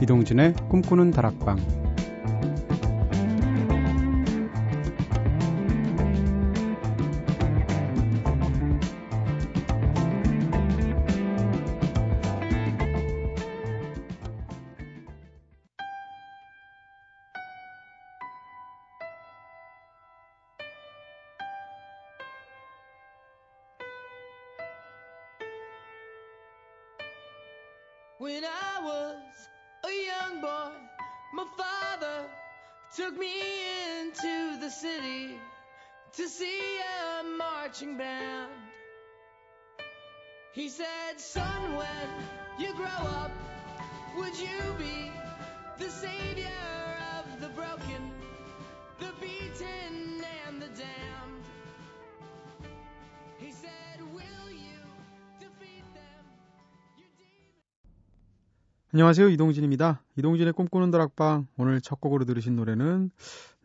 이동진의 꿈꾸는 다락방 안녕하세요. 이동진입니다. 이동진의 꿈꾸는 다락방. 오늘 첫 곡으로 들으신 노래는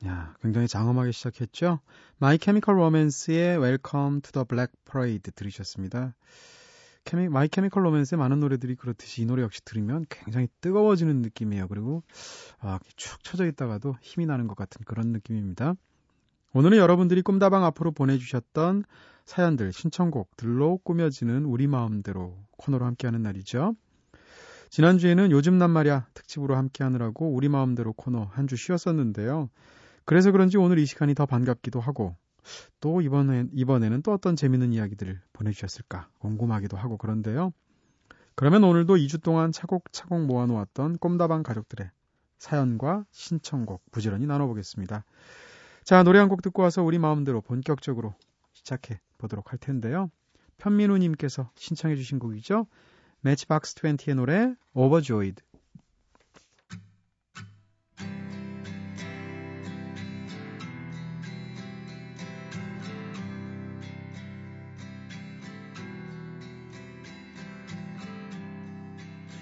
야, 굉장히 장엄하게 시작했죠. 마이 케미컬 로맨스의 Welcome to the Black Parade 들으셨습니다. 케미, My Chemical Romance의 많은 노래들이 그렇듯이 이 노래 역시 들으면 굉장히 뜨거워지는 느낌이에요. 그리고 아, 축 처져 있다가도 힘이 나는 것 같은 그런 느낌입니다. 오늘은 여러분들이 꿈다방 앞으로 보내주셨던 사연들, 신청곡들로 꾸며지는 우리 마음대로 코너로 함께하는 날이죠. 지난주에는 요즘 난 말야 특집으로 함께 하느라고 우리 마음대로 코너 한 주 쉬었었는데요. 그래서 그런지 오늘 이 시간이 더 반갑기도 하고 또 이번에, 이번에는 또 어떤 재밌는 이야기들을 보내주셨을까 궁금하기도 하고 그런데요. 그러면 오늘도 2주 동안 차곡차곡 모아놓았던 꼼다방 가족들의 사연과 신청곡 부지런히 나눠보겠습니다. 자, 노래 한 곡 듣고 와서 우리 마음대로 본격적으로 시작해 보도록 할 텐데요. 편민우님께서 신청해 주신 곡이죠. 매치박스 20의 노래 Overjoyed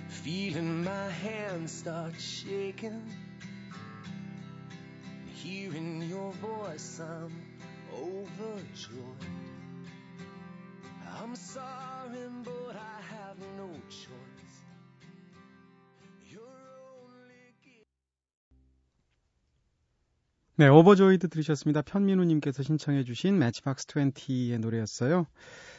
Feeling my hands start shaking Hearing your voice I'm overjoyed I'm sorry but I have no choice. 네, Overjoyed 들으셨습니다. 편민우님께서 신청해주신 Matchbox 20의 노래였어요.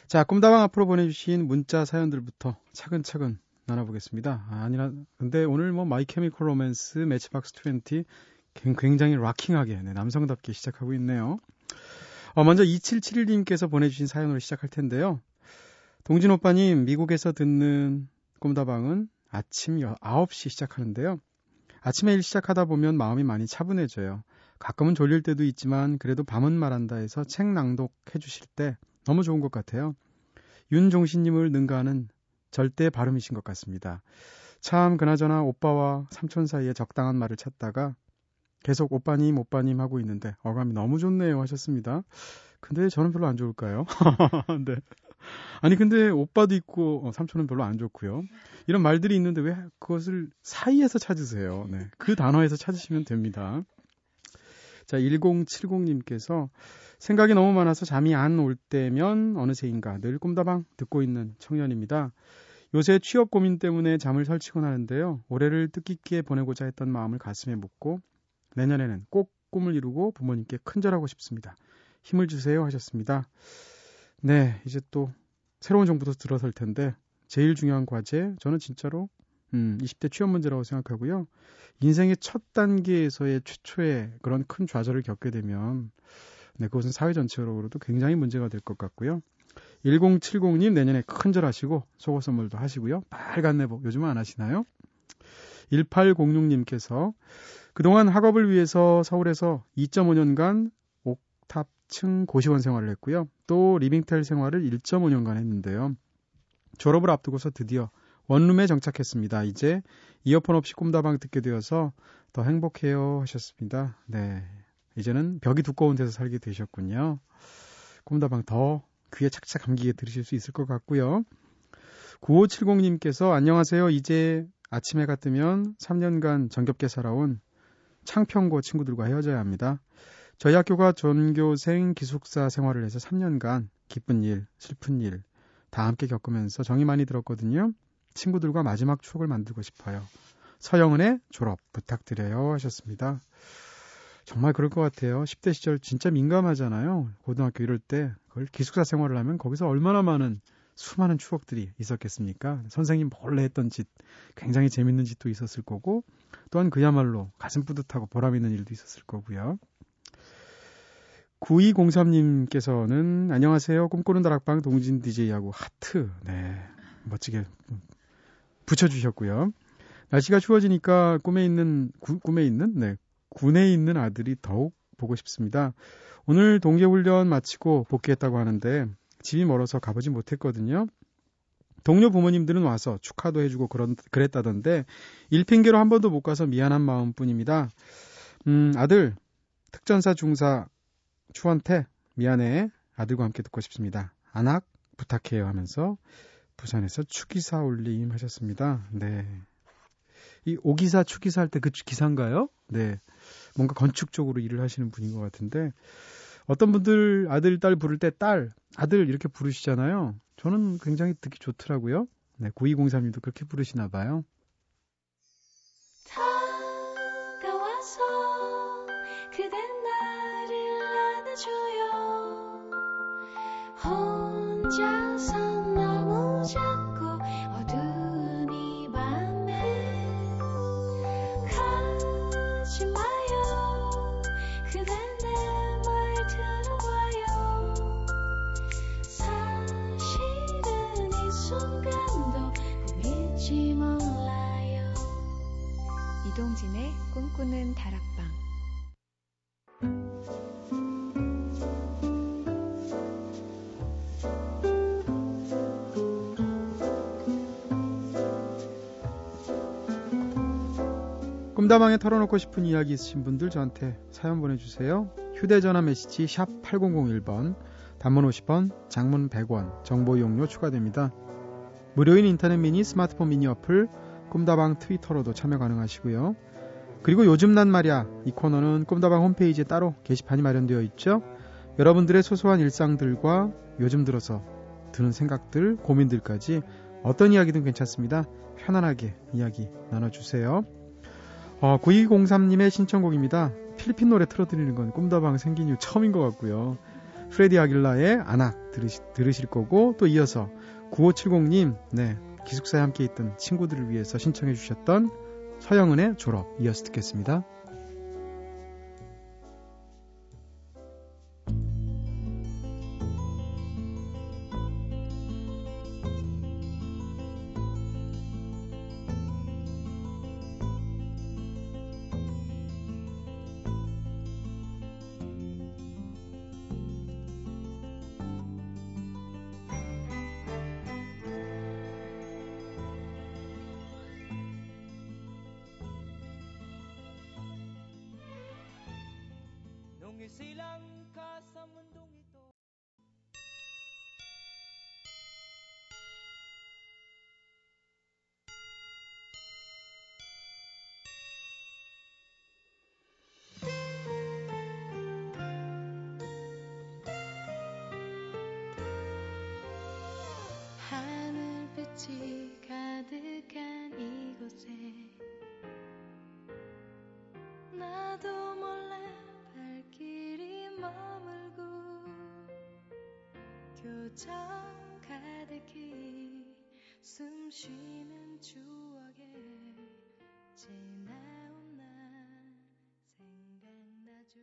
자, 꿈다방 앞으로 보내주신 문자 사연들부터 차근차근 나눠보겠습니다. 아, 아니라, 근데 오늘 뭐 My Chemical Romance, Matchbox 20 굉장히 락킹하게, 네, 남성답게 시작하고 있네요. 어, 먼저 2771님께서 보내주신 사연으로 시작할 텐데요. 동진 오빠님, 미국에서 듣는 꿈다방은 아침 9시 시작하는데요. 아침에 일 시작하다 보면 마음이 많이 차분해져요. 가끔은 졸릴 때도 있지만 그래도 밤은 말한다 해서 책 낭독해 주실 때 너무 좋은 것 같아요. 윤종신님을 능가하는 절대 발음이신 것 같습니다. 참 그나저나 오빠와 삼촌 사이에 적당한 말을 찾다가 계속 오빠님 오빠님 하고 있는데 어감이 너무 좋네요 하셨습니다. 근데 저는 별로 안 좋을까요? 네. 아니 근데 오빠도 있고 어, 삼촌은 별로 안 좋고요. 이런 말들이 있는데 왜 그것을 사이에서 찾으세요? 네. 그 단어에서 찾으시면 됩니다. 자, 1070님께서 생각이 너무 많아서 잠이 안 올 때면 어느새인가 늘 꿈다방 듣고 있는 청년입니다. 요새 취업 고민 때문에 잠을 설치곤 하는데요. 올해를 뜻깊게 보내고자 했던 마음을 가슴에 묻고 내년에는 꼭 꿈을 이루고 부모님께 큰절하고 싶습니다. 힘을 주세요 하셨습니다. 네, 이제 또 새로운 정부도 들어설 텐데 제일 중요한 과제 저는 진짜로 음, 20대 취업 문제라고 생각하고요. 인생의 첫 단계에서의 최초의 그런 큰 좌절을 겪게 되면 네, 그것은 사회 전체로도 굉장히 문제가 될 것 같고요. 1070님 내년에 큰절 하시고 속옷 선물도 하시고요. 빨간 내복 요즘은 안 하시나요? 1806님께서 그동안 학업을 위해서 서울에서 2.5년간 옥탑층 고시원 생활을 했고요. 또 리빙텔 생활을 1.5년간 했는데요. 졸업을 앞두고서 드디어 원룸에 정착했습니다. 이제 이어폰 없이 꿈다방 듣게 되어서 더 행복해요 하셨습니다. 네. 이제는 벽이 두꺼운 데서 살게 되셨군요. 꿈다방 더 귀에 착착 감기게 들으실 수 있을 것 같고요. 9570님께서 안녕하세요. 이제 아침에가 뜨면 3년간 정겹게 살아온 창평고 친구들과 헤어져야 합니다. 저희 학교가 전교생 기숙사 생활을 해서 3년간 기쁜 일, 슬픈 일 다 함께 겪으면서 정이 많이 들었거든요. 친구들과 마지막 추억을 만들고 싶어요. 서영은의 졸업 부탁드려요 하셨습니다. 정말 그럴 것 같아요. 10대 시절 진짜 민감하잖아요. 고등학교 이럴 때 그걸 기숙사 생활을 하면 거기서 얼마나 많은 수많은 추억들이 있었겠습니까? 선생님 몰래 했던 짓, 굉장히 재밌는 짓도 있었을 거고, 또한 그야말로 가슴 뿌듯하고 보람 있는 일도 있었을 거고요. 9203님께서는 안녕하세요. 꿈꾸는 다락방 동진 DJ하고 하트. 네. 멋지게 붙여주셨고요. 날씨가 추워지니까 꿈에 있는, 구, 꿈에 있는, 네. 군에 있는 아들이 더욱 보고 싶습니다. 오늘 동계훈련 마치고 복귀했다고 하는데 집이 멀어서 가보지 못했거든요. 동료 부모님들은 와서 축하도 해주고 그런, 그랬다던데 일핑계로 한 번도 못 가서 미안한 마음뿐입니다. 음, 아들 특전사 중사 추원태 미안해 아들과 함께 듣고 싶습니다. 안악 부탁해요 하면서 부산에서 추기사 올림 하셨습니다. 네. 이 오기사 추기사 할 때 그 기사인가요? 네. 뭔가 건축 적으로 일을 하시는 분인 것 같은데 어떤 분들 아들, 딸 부를 때 딸, 아들 이렇게 부르시잖아요. 저는 굉장히 듣기 좋더라고요. 네, 9203님도 그렇게 부르시나 봐요. 혼자서 꿈꾸는 다락방 꿈다방에 털어놓고 싶은 이야기 있으신 분들 저한테 사연 보내주세요. 휴대전화 메시지 샵 8001번, 단문 50원, 장문 100원, 정보 이용료 추가됩니다. 무료인 인터넷 미니, 스마트폰 미니 어플, 꿈다방 트위터로도 참여 가능하시고요. 그리고 요즘 난 말야 이 코너는 꿈다방 홈페이지에 따로 게시판이 마련되어 있죠. 여러분들의 소소한 일상들과 요즘 들어서 드는 생각들, 고민들까지 어떤 이야기든 괜찮습니다. 편안하게 이야기 나눠주세요. 어, 9203님의 신청곡입니다. 필리핀 노래 틀어드리는 건 꿈다방 생긴 이후 처음인 것 같고요. 프레디 아길라의 아낙 들으시, 들으실 거고 또 이어서 9570님 네 기숙사에 함께 있던 친구들을 위해서 신청해 주셨던 서영은의 졸업 이어서 듣겠습니다. Ka sa mundong ito 하늘빛이 정 가득히 숨 쉬는 추억에 지나온 날 생각나죠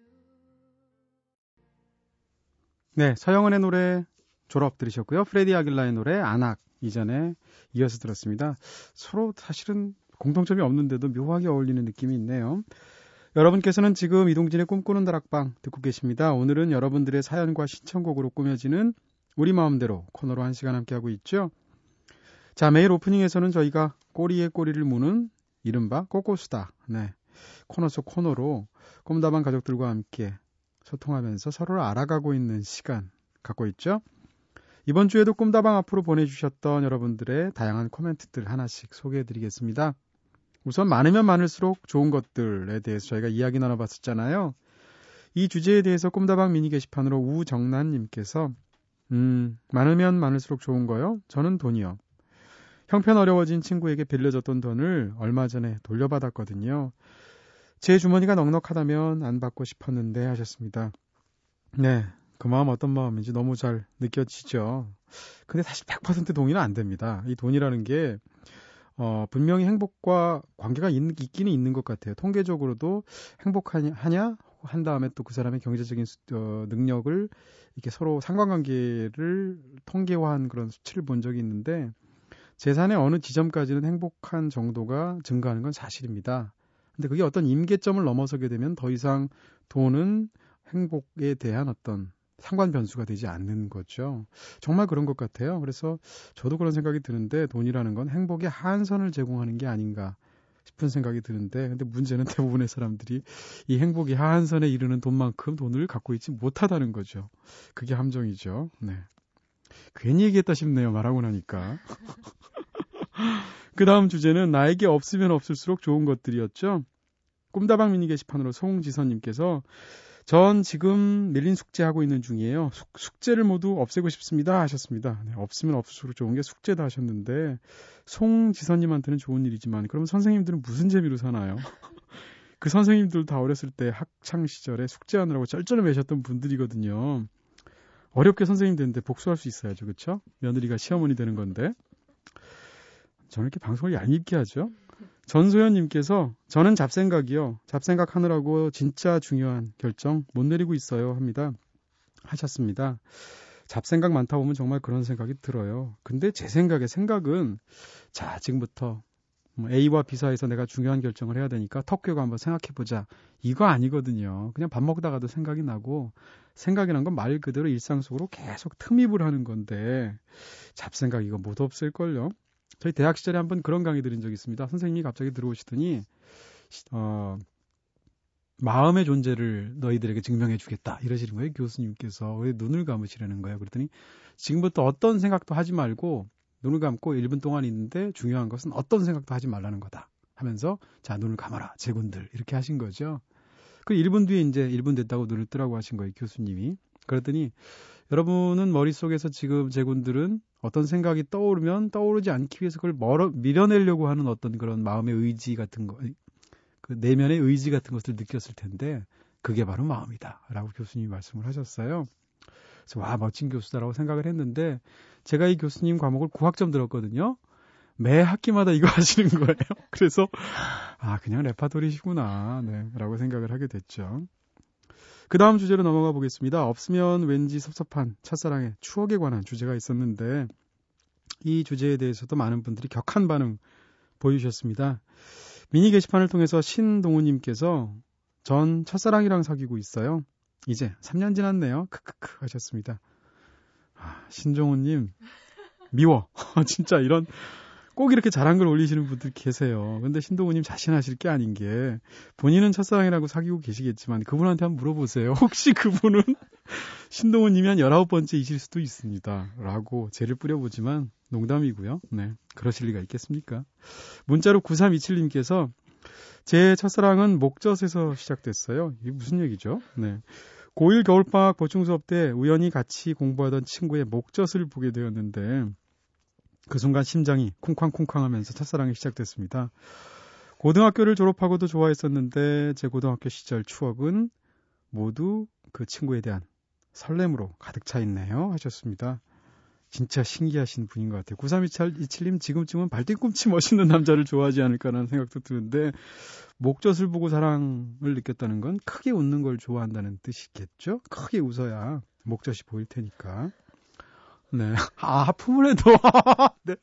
네, 서영은의 노래 졸업 들으셨고요. 프레디 아길라의 노래 안악 이전에 이어서 들었습니다. 서로 사실은 공통점이 없는데도 묘하게 어울리는 느낌이 있네요. 여러분께서는 지금 이동진의 꿈꾸는 다락방 듣고 계십니다. 오늘은 여러분들의 사연과 신청곡으로 꾸며지는 우리 마음대로 코너로 한 시간 함께하고 있죠. 자, 매일 오프닝에서는 저희가 꼬리에 꼬리를 무는 이른바 꼬꼬수다. 네. 코너 속 코너로 꿈다방 가족들과 함께 소통하면서 서로를 알아가고 있는 시간 갖고 있죠. 이번 주에도 꿈다방 앞으로 보내주셨던 여러분들의 다양한 코멘트들 하나씩 소개해드리겠습니다. 우선 많으면 많을수록 좋은 것들에 대해서 저희가 이야기 나눠봤었잖아요. 이 주제에 대해서 꿈다방 미니 게시판으로 우정란님께서 음, 많으면 많을수록 좋은 거요? 저는 돈이요. 형편 어려워진 친구에게 빌려줬던 돈을 얼마 전에 돌려받았거든요. 제 주머니가 넉넉하다면 안 받고 싶었는데 하셨습니다. 네, 그 마음 어떤 마음인지 너무 잘 느껴지죠. 근데 사실 100% 동의는 안 됩니다. 이 돈이라는 게 어, 분명히 행복과 관계가 있, 있기는 있는 것 같아요. 통계적으로도 행복하냐 하냐 한 다음에 또 그 사람의 경제적인 수, 어, 능력을 이렇게 서로 상관관계를 통계화한 그런 수치를 본 적이 있는데 재산의 어느 지점까지는 행복한 정도가 증가하는 건 사실입니다. 근데 그게 어떤 임계점을 넘어서게 되면 더 이상 돈은 행복에 대한 어떤 상관 변수가 되지 않는 거죠. 정말 그런 것 같아요. 그래서 저도 그런 생각이 드는데 돈이라는 건 행복의 한선을 제공하는 게 아닌가 싶은 생각이 드는데 근데 문제는 대부분의 사람들이 이 행복이 하한선에 이르는 돈만큼 돈을 갖고 있지 못하다는 거죠. 그게 함정이죠. 네. 괜히 얘기했다 싶네요. 말하고 나니까. 그 다음 주제는 나에게 없으면 없을수록 좋은 것들이었죠. 꿈다방 미니 게시판으로 송지선님께서 전 지금 밀린 숙제 하고 있는 중이에요. 숙, 제를 모두 없애고 싶습니다. 하셨습니다. 네, 없으면 없을수록 좋은 게 숙제다 하셨는데, 송지선님한테는 좋은 일이지만, 그럼 선생님들은 무슨 재미로 사나요? 그 선생님들 다 어렸을 때 학창 시절에 숙제하느라고 쩔쩔 매셨던 분들이거든요. 어렵게 선생님 되는데 복수할 수 있어야죠. 그쵸? 며느리가 시어머니 되는 건데. 저는 이렇게 방송을 얄밉게 하죠. 전소연님께서 저는 잡생각이요. 잡생각 하느라고 진짜 중요한 결정 못 내리고 있어요. 합니다. 하셨습니다. 잡생각 많다 보면 정말 그런 생각이 들어요. 근데 제 생각에 생각은 자 지금부터 뭐 A와 B 사이에서 내가 중요한 결정을 해야 되니까 턱 꿰고 한번 생각해 보자. 이거 아니거든요. 그냥 밥 먹다가도 생각이 나고 생각이란 건 말 그대로 일상 속으로 계속 틈입을 하는 건데 잡생각 이거 못 없을걸요. 저희 대학 시절에 한번 그런 강의 들은 적이 있습니다. 선생님이 갑자기 들어오시더니 어, 마음의 존재를 너희들에게 증명해 주겠다. 이러시는 거예요 교수님께서. 왜 눈을 감으시라는 거예요? 그랬더니 지금부터 어떤 생각도 하지 말고 눈을 감고 1분 동안 있는데 중요한 것은 어떤 생각도 하지 말라는 거다. 하면서 자 눈을 감아라. 제군들. 이렇게 하신 거죠. 그 1분 뒤에 이제 1분 됐다고 눈을 뜨라고 하신 거예요 교수님이. 그랬더니 여러분은 머릿속에서 지금 제군들은 어떤 생각이 떠오르면 떠오르지 않기 위해서 그걸 멀어, 밀어내려고 하는 어떤 그런 마음의 의지 같은 거, 그 내면의 의지 같은 것을 느꼈을 텐데 그게 바로 마음이다. 라고 교수님이 말씀을 하셨어요. 그래서 와, 멋진 교수다라고 생각을 했는데 제가 이 교수님 과목을 9학점 들었거든요. 매 학기마다 이거 하시는 거예요. 그래서 아, 그냥 레파토리시구나. 네, 라고 생각을 하게 됐죠. 그 다음 주제로 넘어가 보겠습니다. 없으면 왠지 섭섭한 첫사랑의 추억에 관한 주제가 있었는데 이 주제에 대해서도 많은 분들이 격한 반응 보여주셨습니다. 미니 게시판을 통해서 신동우님께서 전 첫사랑이랑 사귀고 있어요. 이제 3년 지났네요. 크크크 하셨습니다. 아, 신종우님 미워. 진짜 이런 꼭 이렇게 잘한 걸 올리시는 분들 계세요. 근데 신동우님 자신하실 게 아닌 게 본인은 첫사랑이라고 사귀고 계시겠지만 그분한테 한번 물어보세요. 혹시 그분은 신동우님이 한 19번째이실 수도 있습니다. 라고 죄를 뿌려보지만 농담이고요. 네. 그러실 리가 있겠습니까? 문자로 9327님께서 제 첫사랑은 목젖에서 시작됐어요. 이게 무슨 얘기죠? 네. 고1 겨울방학 보충 수업 때 우연히 같이 공부하던 친구의 목젖을 보게 되었는데 그 순간 심장이 쿵쾅쿵쾅 하면서 첫사랑이 시작됐습니다. 고등학교를 졸업하고도 좋아했었는데 제 고등학교 시절 추억은 모두 그 친구에 대한 설렘으로 가득 차 있네요. 하셨습니다. 진짜 신기하신 분인 것 같아요. 9327님 지금쯤은 발뒤꿈치 멋있는 남자를 좋아하지 않을까라는 생각도 드는데 목젖을 보고 사랑을 느꼈다는 건 크게 웃는 걸 좋아한다는 뜻이겠죠? 크게 웃어야 목젖이 보일 테니까. 네. 아, 하품을 해도. 네.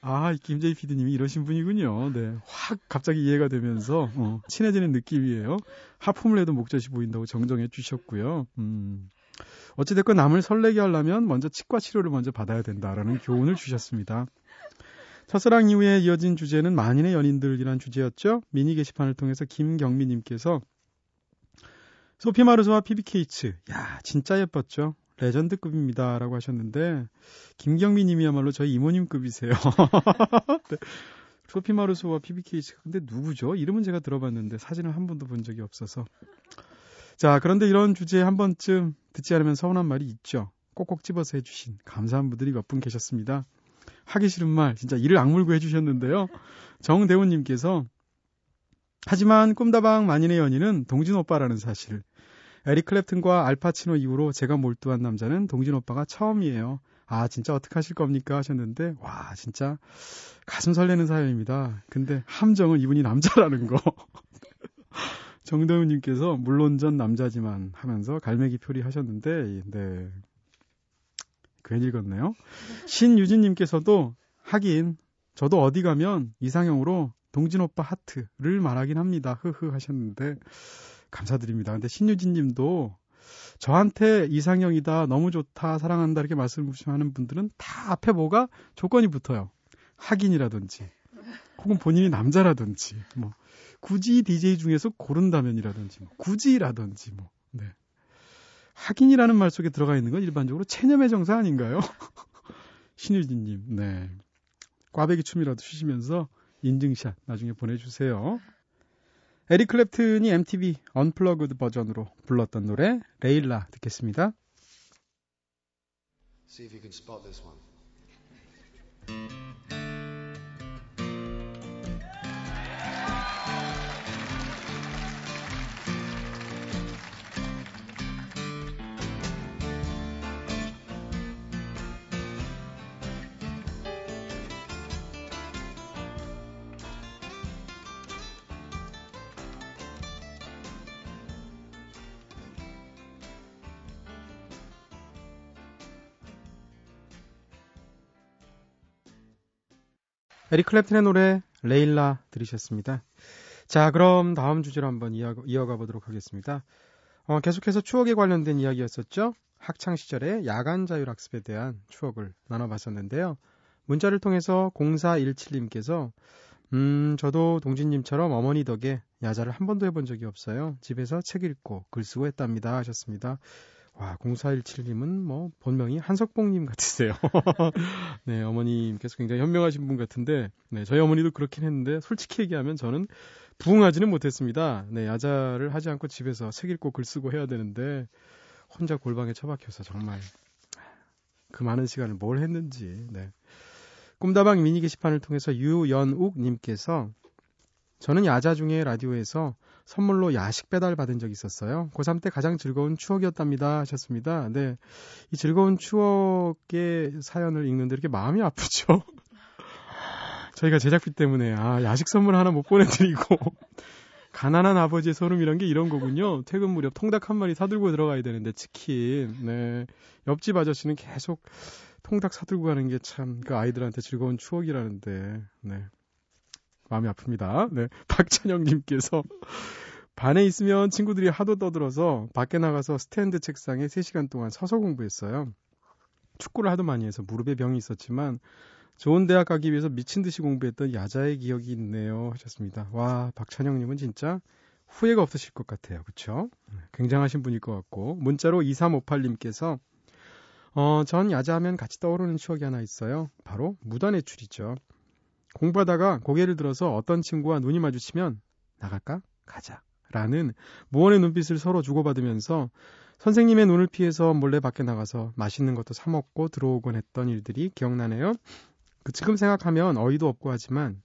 아, 김재희 PD님이 이러신 분이군요. 네. 확 갑자기 이해가 되면서, 어, 친해지는 느낌이에요. 하품을 해도 목젖이 보인다고 정정해 주셨고요. 음. 어찌됐건 남을 설레게 하려면 먼저 치과 치료를 먼저 받아야 된다라는 교훈을 주셨습니다. 첫사랑 이후에 이어진 주제는 만인의 연인들이란 주제였죠. 미니 게시판을 통해서 김경미님께서 소피 마르소와 피비케이츠. 야, 진짜 예뻤죠. 레전드급입니다라고 하셨는데 김경미 님이야말로 저희 이모님급이세요. 네. 소피 마르소와 피비케이츠가 근데 누구죠? 이름은 제가 들어봤는데 사진을 한 번도 본 적이 없어서. 자, 그런데 이런 주제에 한 번쯤 듣지 않으면 서운한 말이 있죠. 꼭꼭 집어서 해주신 감사한 분들이 몇 분 계셨습니다. 하기 싫은 말 진짜 이를 악물고 해주셨는데요. 정대훈님께서 하지만 꿈다방 만인의 연인은 동진 오빠라는 사실. 에릭 클랩튼과 알파치노 이후로 제가 몰두한 남자는 동진 오빠가 처음이에요. 아 진짜 어떻게 하실 겁니까 하셨는데 와 진짜 가슴 설레는 사연입니다. 근데 함정은 이분이 남자라는 거. 정대훈님께서 물론 전 남자지만 하면서 갈매기 표리 하셨는데 네 괜히 읽었네요. 신유진님께서도 하긴 저도 어디 가면 이상형으로 동진 오빠 하트를 말하긴 합니다. 흐흐 하셨는데 감사드립니다. 근데 신유진 님도 저한테 이상형이다, 너무 좋다, 사랑한다 이렇게 말씀 하시는 분들은 다 앞에 뭐가 조건이 붙어요. 확인이라든지 혹은 본인이 남자라든지 뭐 굳이 DJ 중에서 고른다면이라든지 뭐 굳이라든지 뭐 네. 확인이라는 말 속에 들어가 있는 건 일반적으로 체념의 정사 아닌가요? 신유진 님, 네. 꽈배기 춤이라도 추시면서 인증샷 나중에 보내 주세요. 에릭 클랩튼이 MTV 언플러그드 버전으로 불렀던 노래 레일라 듣겠습니다. See if you can spot this one. 에릭 클랩튼의 노래 레일라 들으셨습니다. 자, 그럼 다음 주제로 한번 이어가, 보도록 하겠습니다. 어, 계속해서 추억에 관련된 이야기였었죠. 학창 시절의 야간 자율학습에 대한 추억을 나눠봤었는데요. 문자를 통해서 0417님께서 음, 저도 동진님처럼 어머니 덕에 야자를 한 번도 해본 적이 없어요. 집에서 책 읽고 글 쓰고 했답니다. 하셨습니다. 와, 0417님은 뭐 본명이 한석봉님 같으세요. 네, 어머님께서 굉장히 현명하신 분 같은데, 네, 저희 어머니도 그렇긴 했는데, 솔직히 얘기하면 저는 부응하지는 못했습니다. 네, 야자를 하지 않고 집에서 책 읽고 글 쓰고 해야 되는데, 혼자 골방에 처박혀서 정말 그 많은 시간을 뭘 했는지, 네. 꿈다방 미니 게시판을 통해서 유연욱 님께서 저는 야자 중에 라디오에서 선물로 야식 배달 받은 적이 있었어요. 고3 때 가장 즐거운 추억이었답니다. 하셨습니다. 네. 이 즐거운 추억의 사연을 읽는데 이렇게 마음이 아프죠? 저희가 제작비 때문에, 아, 야식 선물 하나 못 보내드리고, 가난한 아버지의 소름이란 게 이런 거군요. 퇴근 무렵 통닭 한 마리 사들고 들어가야 되는데, 치킨. 네. 옆집 아저씨는 계속 통닭 사들고 가는 게 참 그 아이들한테 즐거운 추억이라는데, 네. 마음이 아픕니다. 네. 박찬영님께서 반에 있으면 친구들이 하도 떠들어서 밖에 나가서 스탠드 책상에 3시간 동안 서서 공부했어요. 축구를 하도 많이 해서 무릎에 병이 있었지만 좋은 대학 가기 위해서 미친 듯이 공부했던 야자의 기억이 있네요. 하셨습니다. 와, 박찬영님은 진짜 후회가 없으실 것 같아요. 그쵸? 굉장하신 분일 것 같고. 문자로 2358님께서 어, 전 야자하면 같이 떠오르는 추억이 하나 있어요. 바로 무단외출이죠. 공부하다가 고개를 들어서 어떤 친구와 눈이 마주치면 나갈까? 가자. 라는 무언의 눈빛을 서로 주고받으면서 선생님의 눈을 피해서 몰래 밖에 나가서 맛있는 것도 사 먹고 들어오곤 했던 일들이 기억나네요. 그 지금 생각하면 어이도 없고 하지만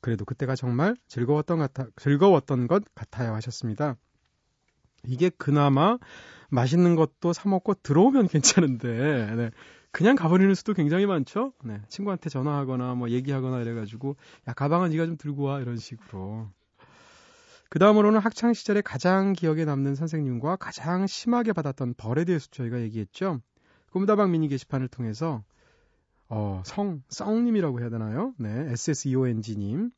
그래도 그때가 정말 즐거웠던 같아, 즐거웠던 것 같아요 하셨습니다. 이게 그나마 맛있는 것도 사 먹고 들어오면 괜찮은데 네. 그냥 가버리는 수도 굉장히 많죠. 네. 친구한테 전화하거나 뭐 얘기하거나 이래가지고 야 가방은 네가 좀 들고 와 이런 식으로. 그 다음으로는 학창 시절에 가장 기억에 남는 선생님과 가장 심하게 받았던 벌에 대해서 저희가 얘기했죠. 꿈다방 미니 게시판을 통해서 어, 성, 썽님이라고 해야 되나요? 네, SSEONG님.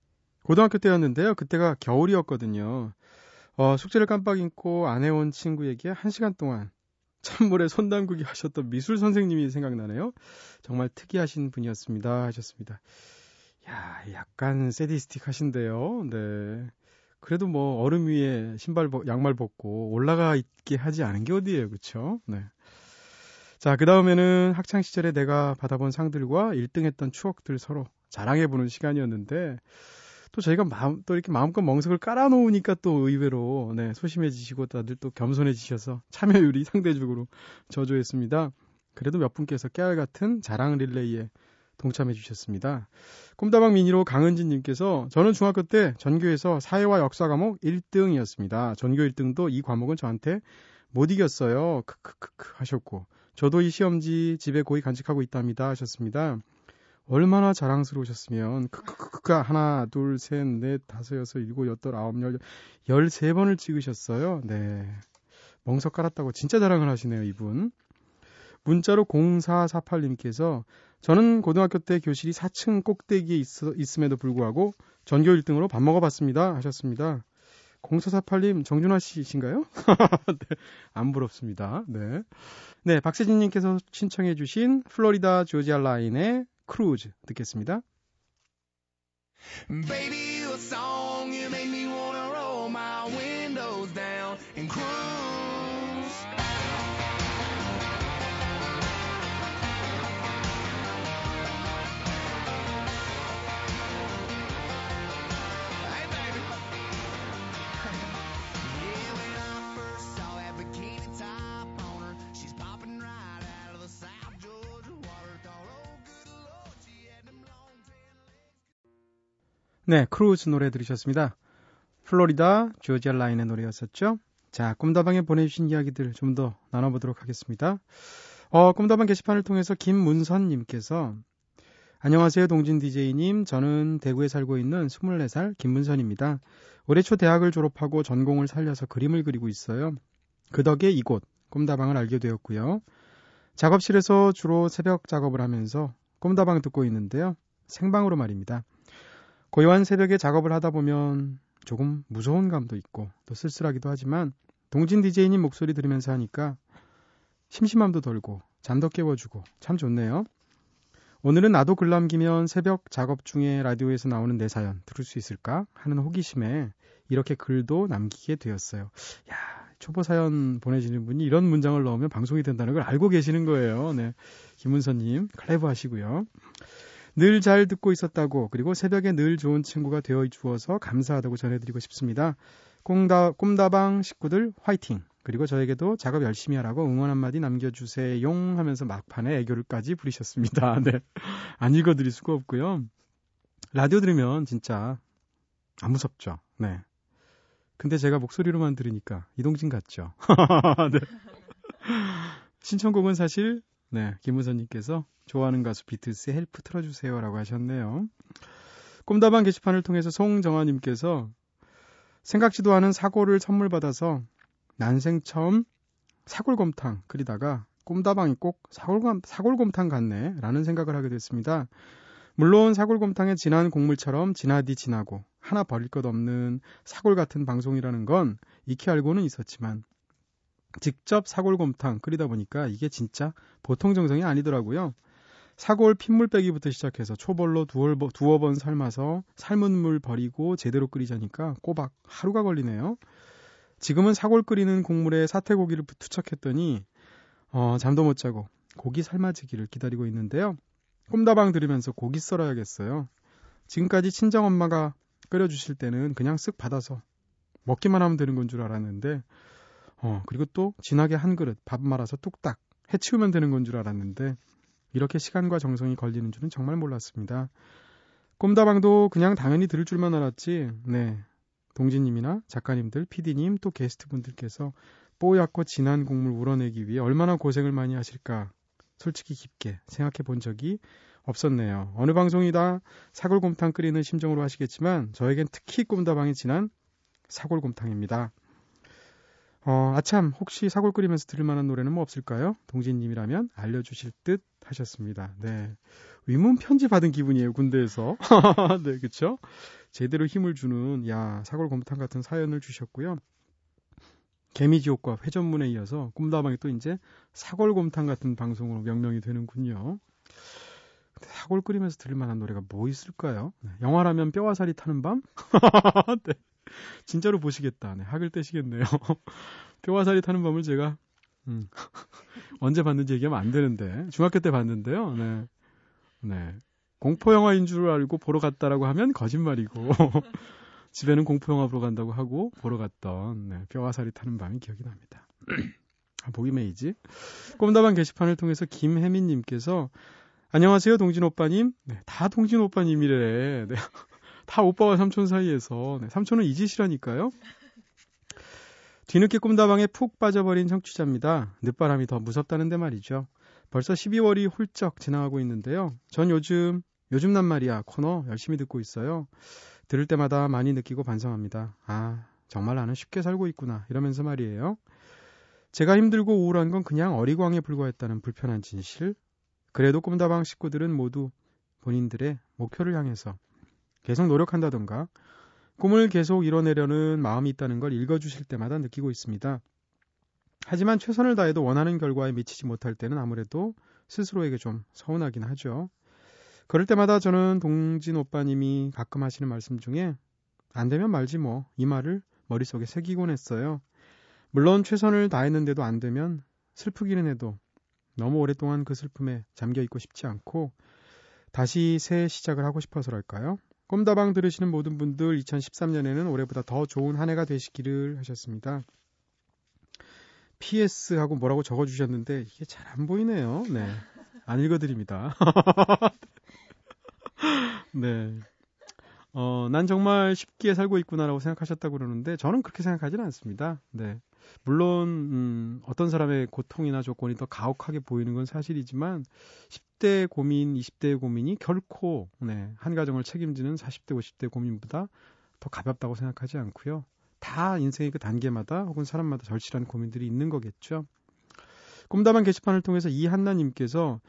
고등학교 때였는데요. 그때가 겨울이었거든요. 어, 숙제를 깜빡 잊고 안 해온 친구에게 한 시간 동안 찬물에 손 담그기 하셨던 미술 선생님이 생각나네요. 정말 특이하신 분이었습니다. 하셨습니다. 야, 약간 세디스틱 하신데요. 네. 그래도 뭐 얼음 위에 신발 양말 벗고 올라가 있게 하지 않은 게 어디예요, 그렇죠? 네. 자, 그 다음에는 학창 시절에 내가 받아본 상들과 1등 했던 추억들 서로 자랑해 보는 시간이었는데 또 저희가 마음 또 이렇게 마음껏 멍석을 깔아놓으니까 또 의외로 네, 소심해지시고 다들 또 겸손해지셔서 참여율이 상대적으로 저조했습니다. 그래도 몇 분께서 깨알 같은 자랑 릴레이에 동참해 주셨습니다. 꿈다방 미니로 강은진 님께서 저는 중학교 때 전교에서 사회와 역사 과목 1등이었습니다. 전교 1등도 이 과목은 저한테 못 이겼어요. 크크크크 하셨고 저도 이 시험지 집에 고이 간직하고 있답니다 하셨습니다. 얼마나 자랑스러우셨으면 크크크크가 하나 둘 셋 넷 다섯 여섯 일곱 여덟 아홉 열 열세 번을 찍으셨어요. 네. 멍석 깔았다고 진짜 자랑을 하시네요, 이분. 문자로 0448님께서 저는 고등학교 때 교실이 4층 꼭대기에 있, 있음에도 불구하고 전교 1등으로 밥 먹어봤습니다. 하셨습니다. 0448님, 정준하 씨신가요? 네, 안 부럽습니다. 네. 네, 박세진님께서 신청해주신 Florida Georgia Line의 Cruise 듣겠습니다. Baby, 네, 크루즈 노래 들으셨습니다. Florida Georgia Line의 노래였었죠. 자, 꿈다방에 보내주신 이야기들 좀 더 나눠보도록 하겠습니다. 어, 꿈다방 게시판을 통해서 김문선님께서 안녕하세요, 동진 DJ님. 저는 대구에 살고 있는 24살 김문선입니다. 올해 초 대학을 졸업하고 전공을 살려서 그림을 그리고 있어요. 그 덕에 이곳 꿈다방을 알게 되었고요. 작업실에서 주로 새벽 작업을 하면서 꿈다방 듣고 있는데요. 생방으로 말입니다. 고요한 새벽에 작업을 하다 보면 조금 무서운 감도 있고 또 쓸쓸하기도 하지만 동진 DJ님 목소리 들으면서 하니까 심심함도 덜고 잠도 깨워주고 참 좋네요. 오늘은 나도 글 남기면 새벽 작업 중에 라디오에서 나오는 내 사연 들을 수 있을까 하는 호기심에 이렇게 글도 남기게 되었어요. 야, 초보 사연 보내주는 분이 이런 문장을 넣으면 방송이 된다는 걸 알고 계시는 거예요. 네. 김은서님, 클레버 하시고요. 늘 잘 듣고 있었다고, 그리고 새벽에 늘 좋은 친구가 되어 주어서 감사하다고 전해드리고 싶습니다. 꽁다, 꼼다방 식구들 화이팅! 그리고 저에게도 작업 열심히 하라고 응원 한마디 남겨주세요 하면서 막판에 애교를까지 부리셨습니다. 네. 안 읽어드릴 수가 없고요. 라디오 들으면 진짜 안 무섭죠. 네. 근데 제가 목소리로만 들으니까 이동진 같죠. 네. 신청곡은 사실 네, 김문선님께서 좋아하는 가수 비틀스의 Help 틀어주세요라고 하셨네요. 꿈다방 게시판을 통해서 송정아님께서 생각지도 않은 사골을 선물 받아서 난생 처음 사골곰탕 끓이다가 꿈다방이 꼭 사골곰, 사골곰탕 같네 라는 생각을 하게 됐습니다. 물론 사골곰탕의 진한 국물처럼 진하디 진하고 하나 버릴 것 없는 사골 같은 방송이라는 건 익히 알고는 있었지만 직접 사골곰탕 끓이다 보니까 이게 진짜 보통 정성이 아니더라고요. 사골 핏물 빼기부터 시작해서 초벌로 두어, 번 삶아서 삶은 물 버리고 제대로 끓이자니까 꼬박 하루가 걸리네요. 지금은 사골 끓이는 국물에 사태고기를 투척했더니 어, 잠도 못 자고 고기 삶아지기를 기다리고 있는데요. 꿈다방 들으면서 고기 썰어야겠어요. 지금까지 친정엄마가 끓여주실 때는 그냥 쓱 받아서 먹기만 하면 되는 건 줄 알았는데 어, 그리고 또 진하게 한 그릇 밥 말아서 뚝딱 해치우면 되는 건 줄 알았는데 이렇게 시간과 정성이 걸리는 줄은 정말 몰랐습니다. 꿈다방도 그냥 당연히 들을 줄만 알았지. 네. 동진님이나 작가님들, PD님, 또 게스트분들께서 뽀얗고 진한 곡물 우러내기 위해 얼마나 고생을 많이 하실까 솔직히 깊게 생각해 본 적이 없었네요. 어느 방송이다 사골곰탕 끓이는 심정으로 하시겠지만 저에겐 특히 꿈다방이 진한 사골곰탕입니다. 어, 아참, 혹시 사골 끓이면서 들을 만한 노래는 뭐 없을까요? 동진님이라면 알려주실 듯 하셨습니다. 네. 위문 편지 받은 기분이에요, 군대에서. 네, 그쵸? 제대로 힘을 주는, 야, 사골 곰탕 같은 사연을 주셨고요. 개미지옥과 회전문에 이어서 꿈다방이 또 이제 사골곰탕 같은 방송으로 명명이 되는군요. 사골 끓이면서 들을 만한 노래가 뭐 있을까요? 네, 영화라면 뼈와 살이 타는 밤? 네. 진짜로 보시겠다. 네, 학을 떼시겠네요. 뼈와 살이 타는 밤을 제가 음, 언제 봤는지 얘기하면 안 되는데 중학교 때 봤는데요. 네, 네. 공포 영화인 줄 알고 보러 갔다라고 하면 거짓말이고 집에는 공포 영화 보러 간다고 하고 보러 갔던 네, 뼈와 살이 타는 밤이 기억이 납니다. 아, 보기 메이지. 꼼다방 게시판을 통해서 김혜민님께서 안녕하세요, 동진 오빠님. 네, 다 동진 오빠님이래. 네. 다 오빠와 삼촌 사이에서. 네, 삼촌은 이 짓이라니까요. 뒤늦게 꿈다방에 푹 빠져버린 청취자입니다. 늦바람이 더 무섭다는데 말이죠. 벌써 12월이 훌쩍 지나가고 있는데요. 전 요즘, 요즘 난 말이야 코너 열심히 듣고 있어요. 들을 때마다 많이 느끼고 반성합니다. 아, 정말 나는 쉽게 살고 있구나. 이러면서 말이에요. 제가 힘들고 우울한 건 그냥 어리광에 불과했다는 불편한 진실. 그래도 꿈다방 식구들은 모두 본인들의 목표를 향해서 계속 노력한다던가 꿈을 계속 이뤄내려는 마음이 있다는 걸 읽어주실 때마다 느끼고 있습니다. 하지만 최선을 다해도 원하는 결과에 미치지 못할 때는 아무래도 스스로에게 좀 서운하긴 하죠. 그럴 때마다 저는 동진 오빠님이 가끔 하시는 말씀 중에 안 되면 말지 뭐 이 말을 머릿속에 새기곤 했어요. 물론 최선을 다했는데도 안 되면 슬프기는 해도 너무 오랫동안 그 슬픔에 잠겨 있고 싶지 않고 다시 새 시작을 하고 싶어서랄까요? 꿈다방 들으시는 모든 분들 2013년에는 올해보다 더 좋은 한 해가 되시기를 하셨습니다. PS 하고 뭐라고 적어 주셨는데 이게 잘 안 보이네요. 네. 안 읽어 드립니다. 네. 어, 난 정말 쉽게 살고 있구나라고 생각하셨다고 그러는데 저는 그렇게 생각하지는 않습니다. 네. 물론 음, 어떤 사람의 고통이나 조건이 더 가혹하게 보이는 건 사실이지만 10대 고민, 20대의 고민이 결코 네, 한 가정을 책임지는 40대, 50대 고민보다 더 가볍다고 생각하지 않고요. 다 인생의 그 단계마다 혹은 사람마다 절실한 고민들이 있는 거겠죠. 꿈다방 게시판을 통해서 이한나님께서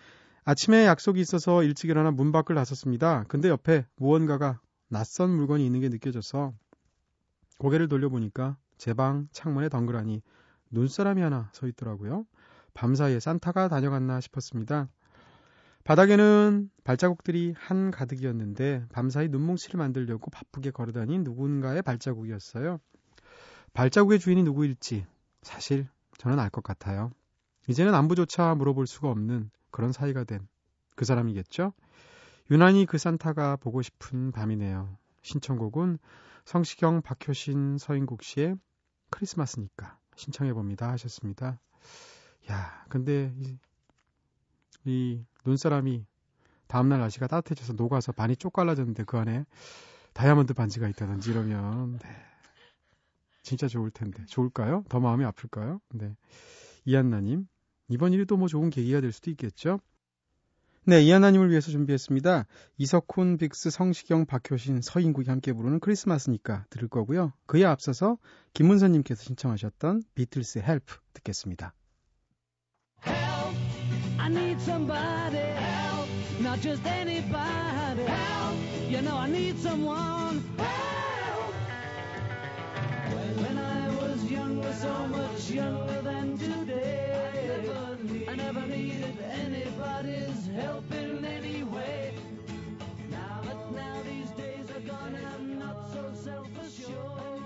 아침에 약속이 있어서 일찍 일어나 문 밖을 나섰습니다. 근데 옆에 무언가가 낯선 물건이 있는 게 느껴져서 고개를 돌려보니까 제 방 창문에 덩그러니 눈사람이 하나 서 있더라고요. 밤사이에 산타가 다녀갔나 싶었습니다. 바닥에는 발자국들이 한 가득이었는데 밤사이 눈뭉치를 만들려고 바쁘게 걸어다닌 누군가의 발자국이었어요. 발자국의 주인이 누구일지 사실 저는 알 것 같아요. 이제는 안부조차 물어볼 수가 없는 그런 사이가 된 그 사람이겠죠? 유난히 그 산타가 보고 싶은 밤이네요. 신청곡은 성시경, 박효신, 서인국 씨의 크리스마스니까 신청해 봅니다 하셨습니다. 야, 근데 이, 이 눈사람이 다음날 날씨가 따뜻해져서 녹아서 반이 쪽 갈라졌는데 그 안에 다이아몬드 반지가 있다든지 이러면 네. 진짜 좋을 텐데 좋을까요? 더 마음이 아플까요? 네. 이한나님 이번 일이 또 뭐 좋은 계기가 될 수도 있겠죠. 네, 이 하나님을 위해서 준비했습니다. 이석훈, 빅스, 성시경, 박효신, 서인국이 함께 부르는 크리스마스니까 들을 거고요. 그에 앞서서 김문선님께서 신청하셨던 비틀스의 헬프 듣겠습니다. Help, I need somebody. Help, not just anybody. Help, you know I need someone. Help. When I was younger, so much younger than today. I never needed anybody's help in any way. Now that now these days are gone, I'm not so self-assured. Now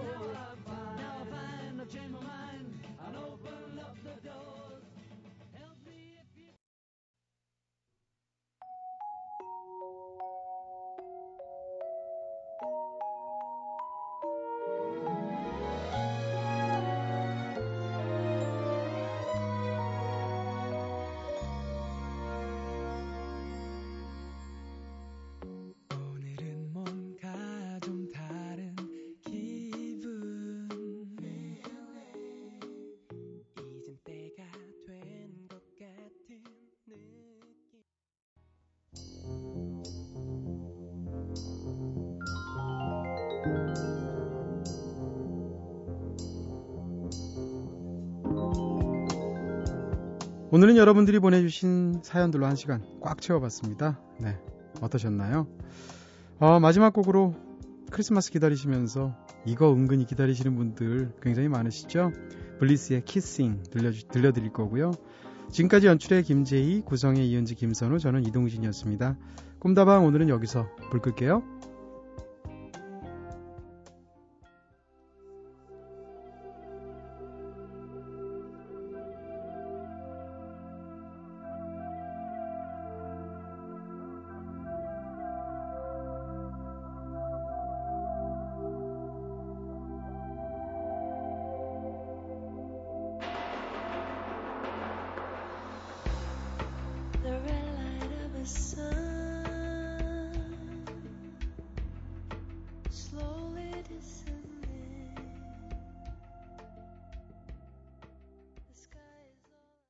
오늘은 여러분들이 보내주신 사연들로 한 시간 꽉 채워봤습니다. 네, 어떠셨나요? 어, 마지막 곡으로 크리스마스 기다리시면서 이거 은근히 기다리시는 분들 굉장히 많으시죠? 블리스의 키싱 들려주, 들려드릴 거고요. 지금까지 연출의 김재희, 구성의 이은지, 김선우, 저는 이동진이었습니다. 꿈다방 오늘은 여기서 불 끌게요.